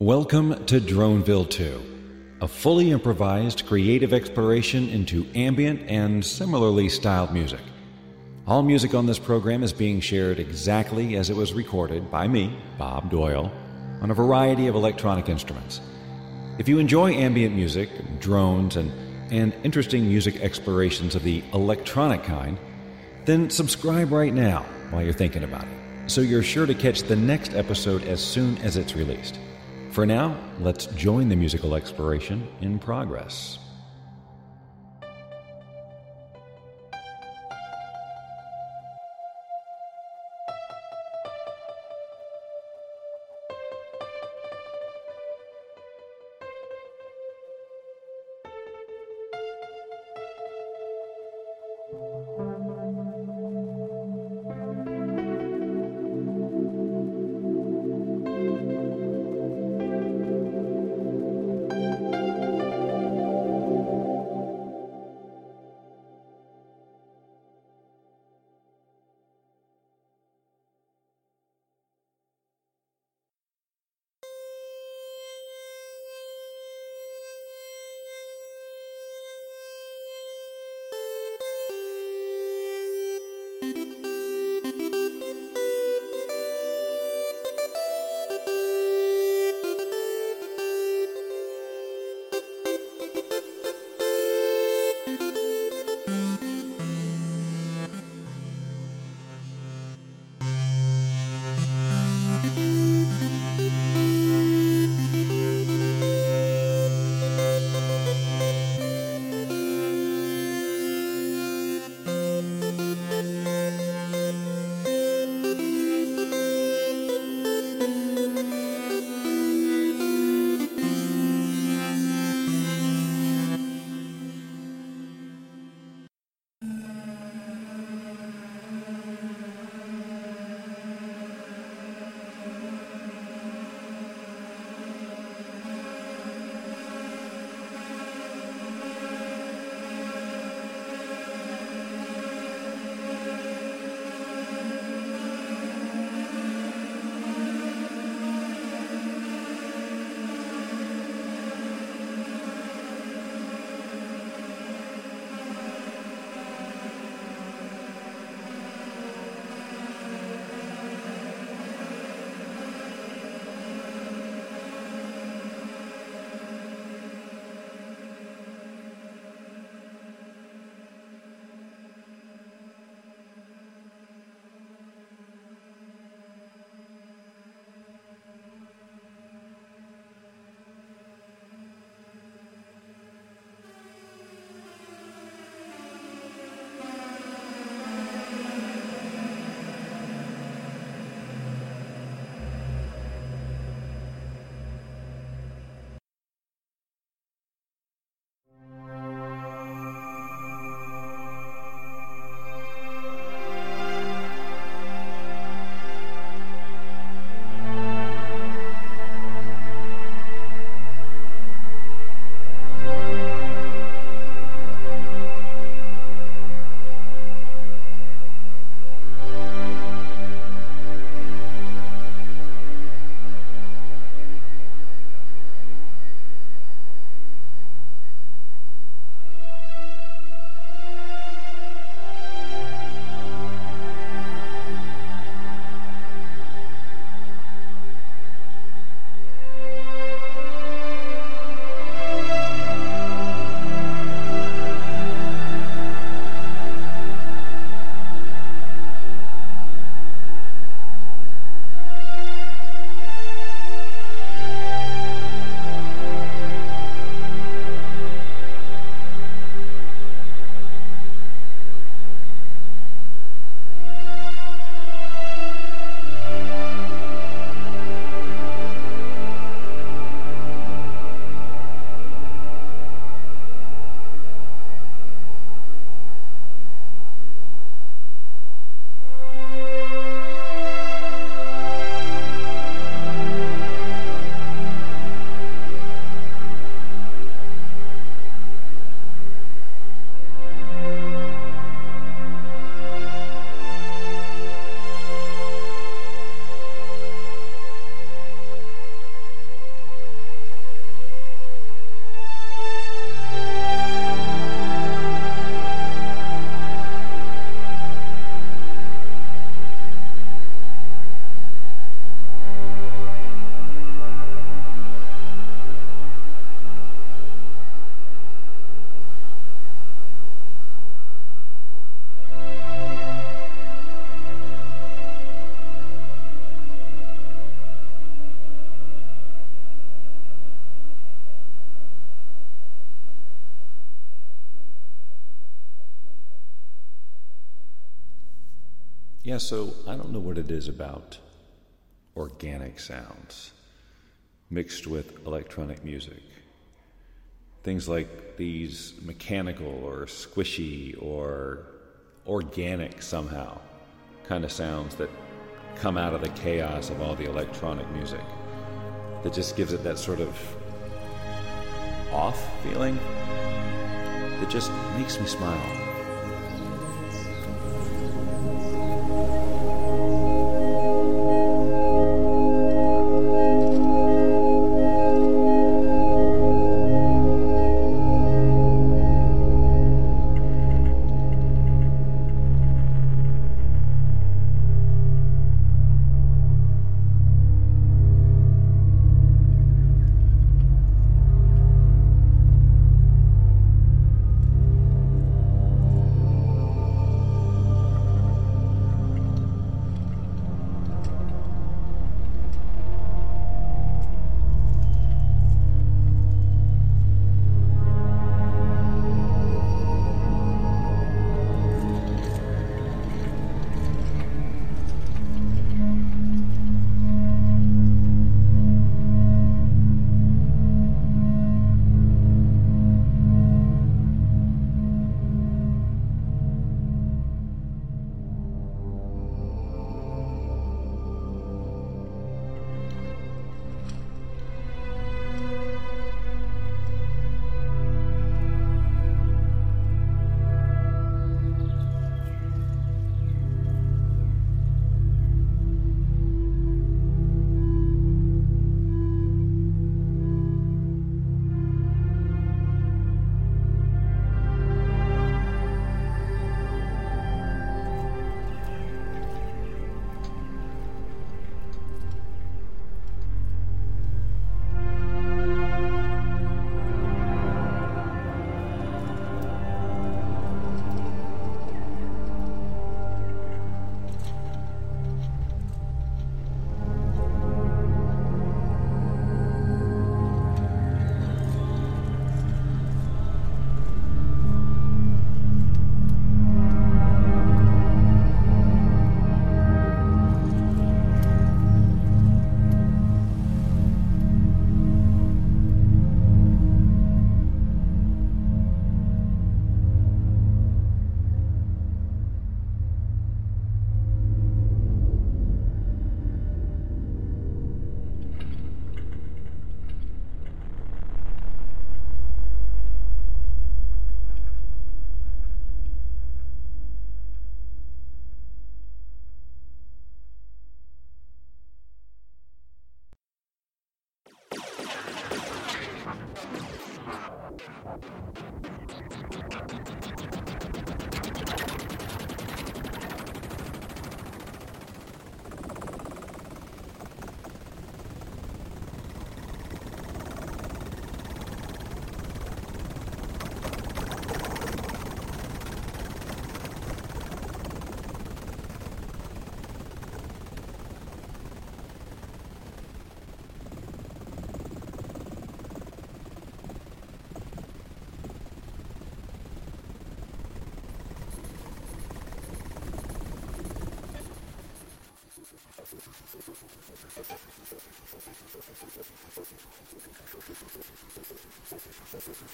Welcome to Droneville 2, a fully improvised creative exploration into ambient and similarly styled music. All music on this program is being shared exactly as it was recorded by me, Bob Doyle, on a variety of electronic instruments. If you enjoy ambient music, drones, and, and interesting music explorations of the electronic kind, then subscribe right now while you're thinking about it, so you're sure to catch the next episode as soon as it's released. For now, let's join the musical exploration in progress. Yeah, so I don't know what it is about organic sounds mixed with electronic music. Things like these mechanical or squishy or organic somehow kind of sounds that come out of the chaos of all the electronic music that just gives it that sort of off feeling that just makes me smile.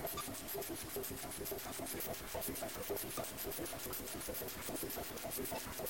Thank you.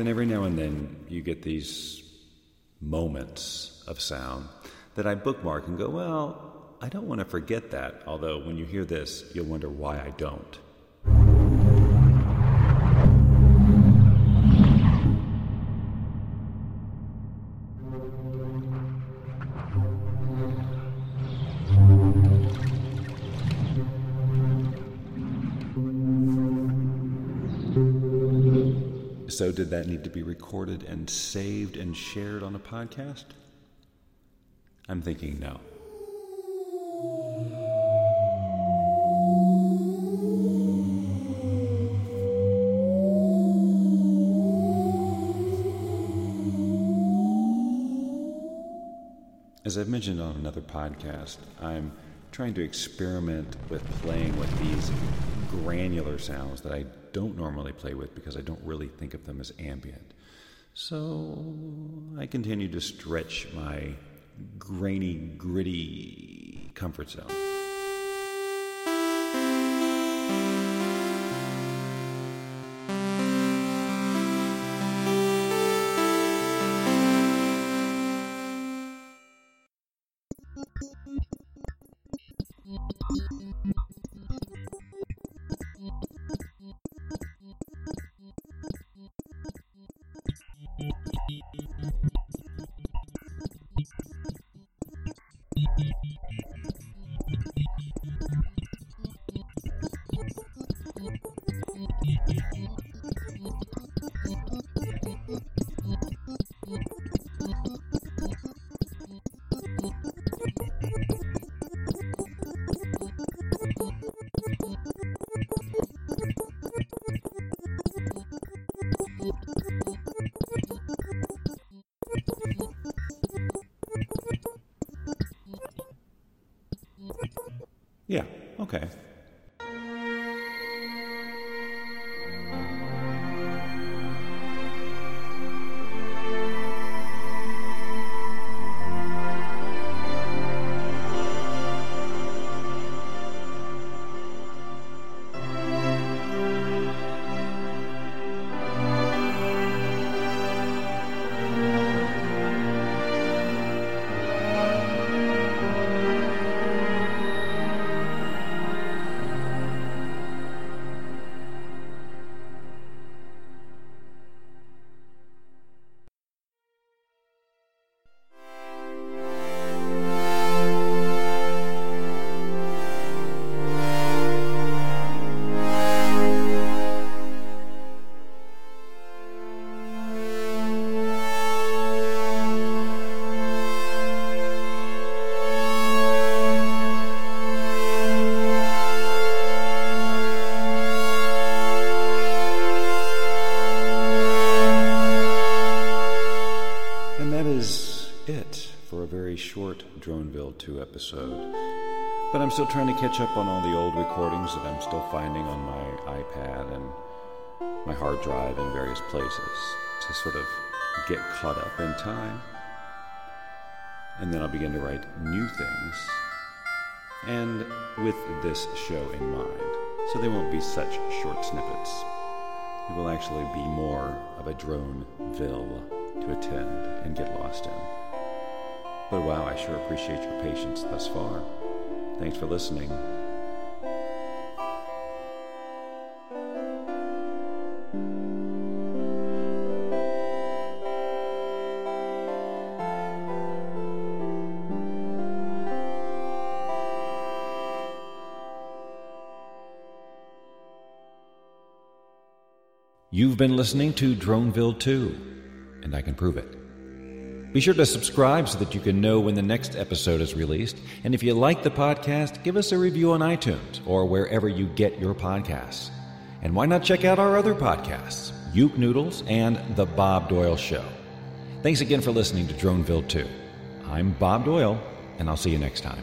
Then every now and then you get these moments of sound that I bookmark and go, well, I don't want to forget that. Although when you hear this, you'll wonder why I don't. So, did that need to be recorded and saved and shared on a podcast? I'm thinking no. As I've mentioned on another podcast, I'm trying to experiment with playing with these granular sounds that I don't normally play with because I don't really think of them as ambient. So I continue to stretch my grainy, gritty comfort zone. Beep, beep, beep. Yeah, okay. I'm still trying to catch up on all the old recordings that I'm still finding on my iPad and my hard drive in various places to sort of get caught up in time. And then I'll begin to write new things. And with this show in mind. So they won't be such short snippets. It will actually be more of a Droneville to attend and get lost in. But wow, I sure appreciate your patience thus far. Thanks for listening. You've been listening to Droneville 2, and I can prove it. Be sure to subscribe so that you can know when the next episode is released. And if you like the podcast, give us a review on iTunes or wherever you get your podcasts. And why not check out our other podcasts, Uke Noodles and The Bob Doyle Show? Thanks again for listening to Droneville 2. I'm Bob Doyle, and I'll see you next time.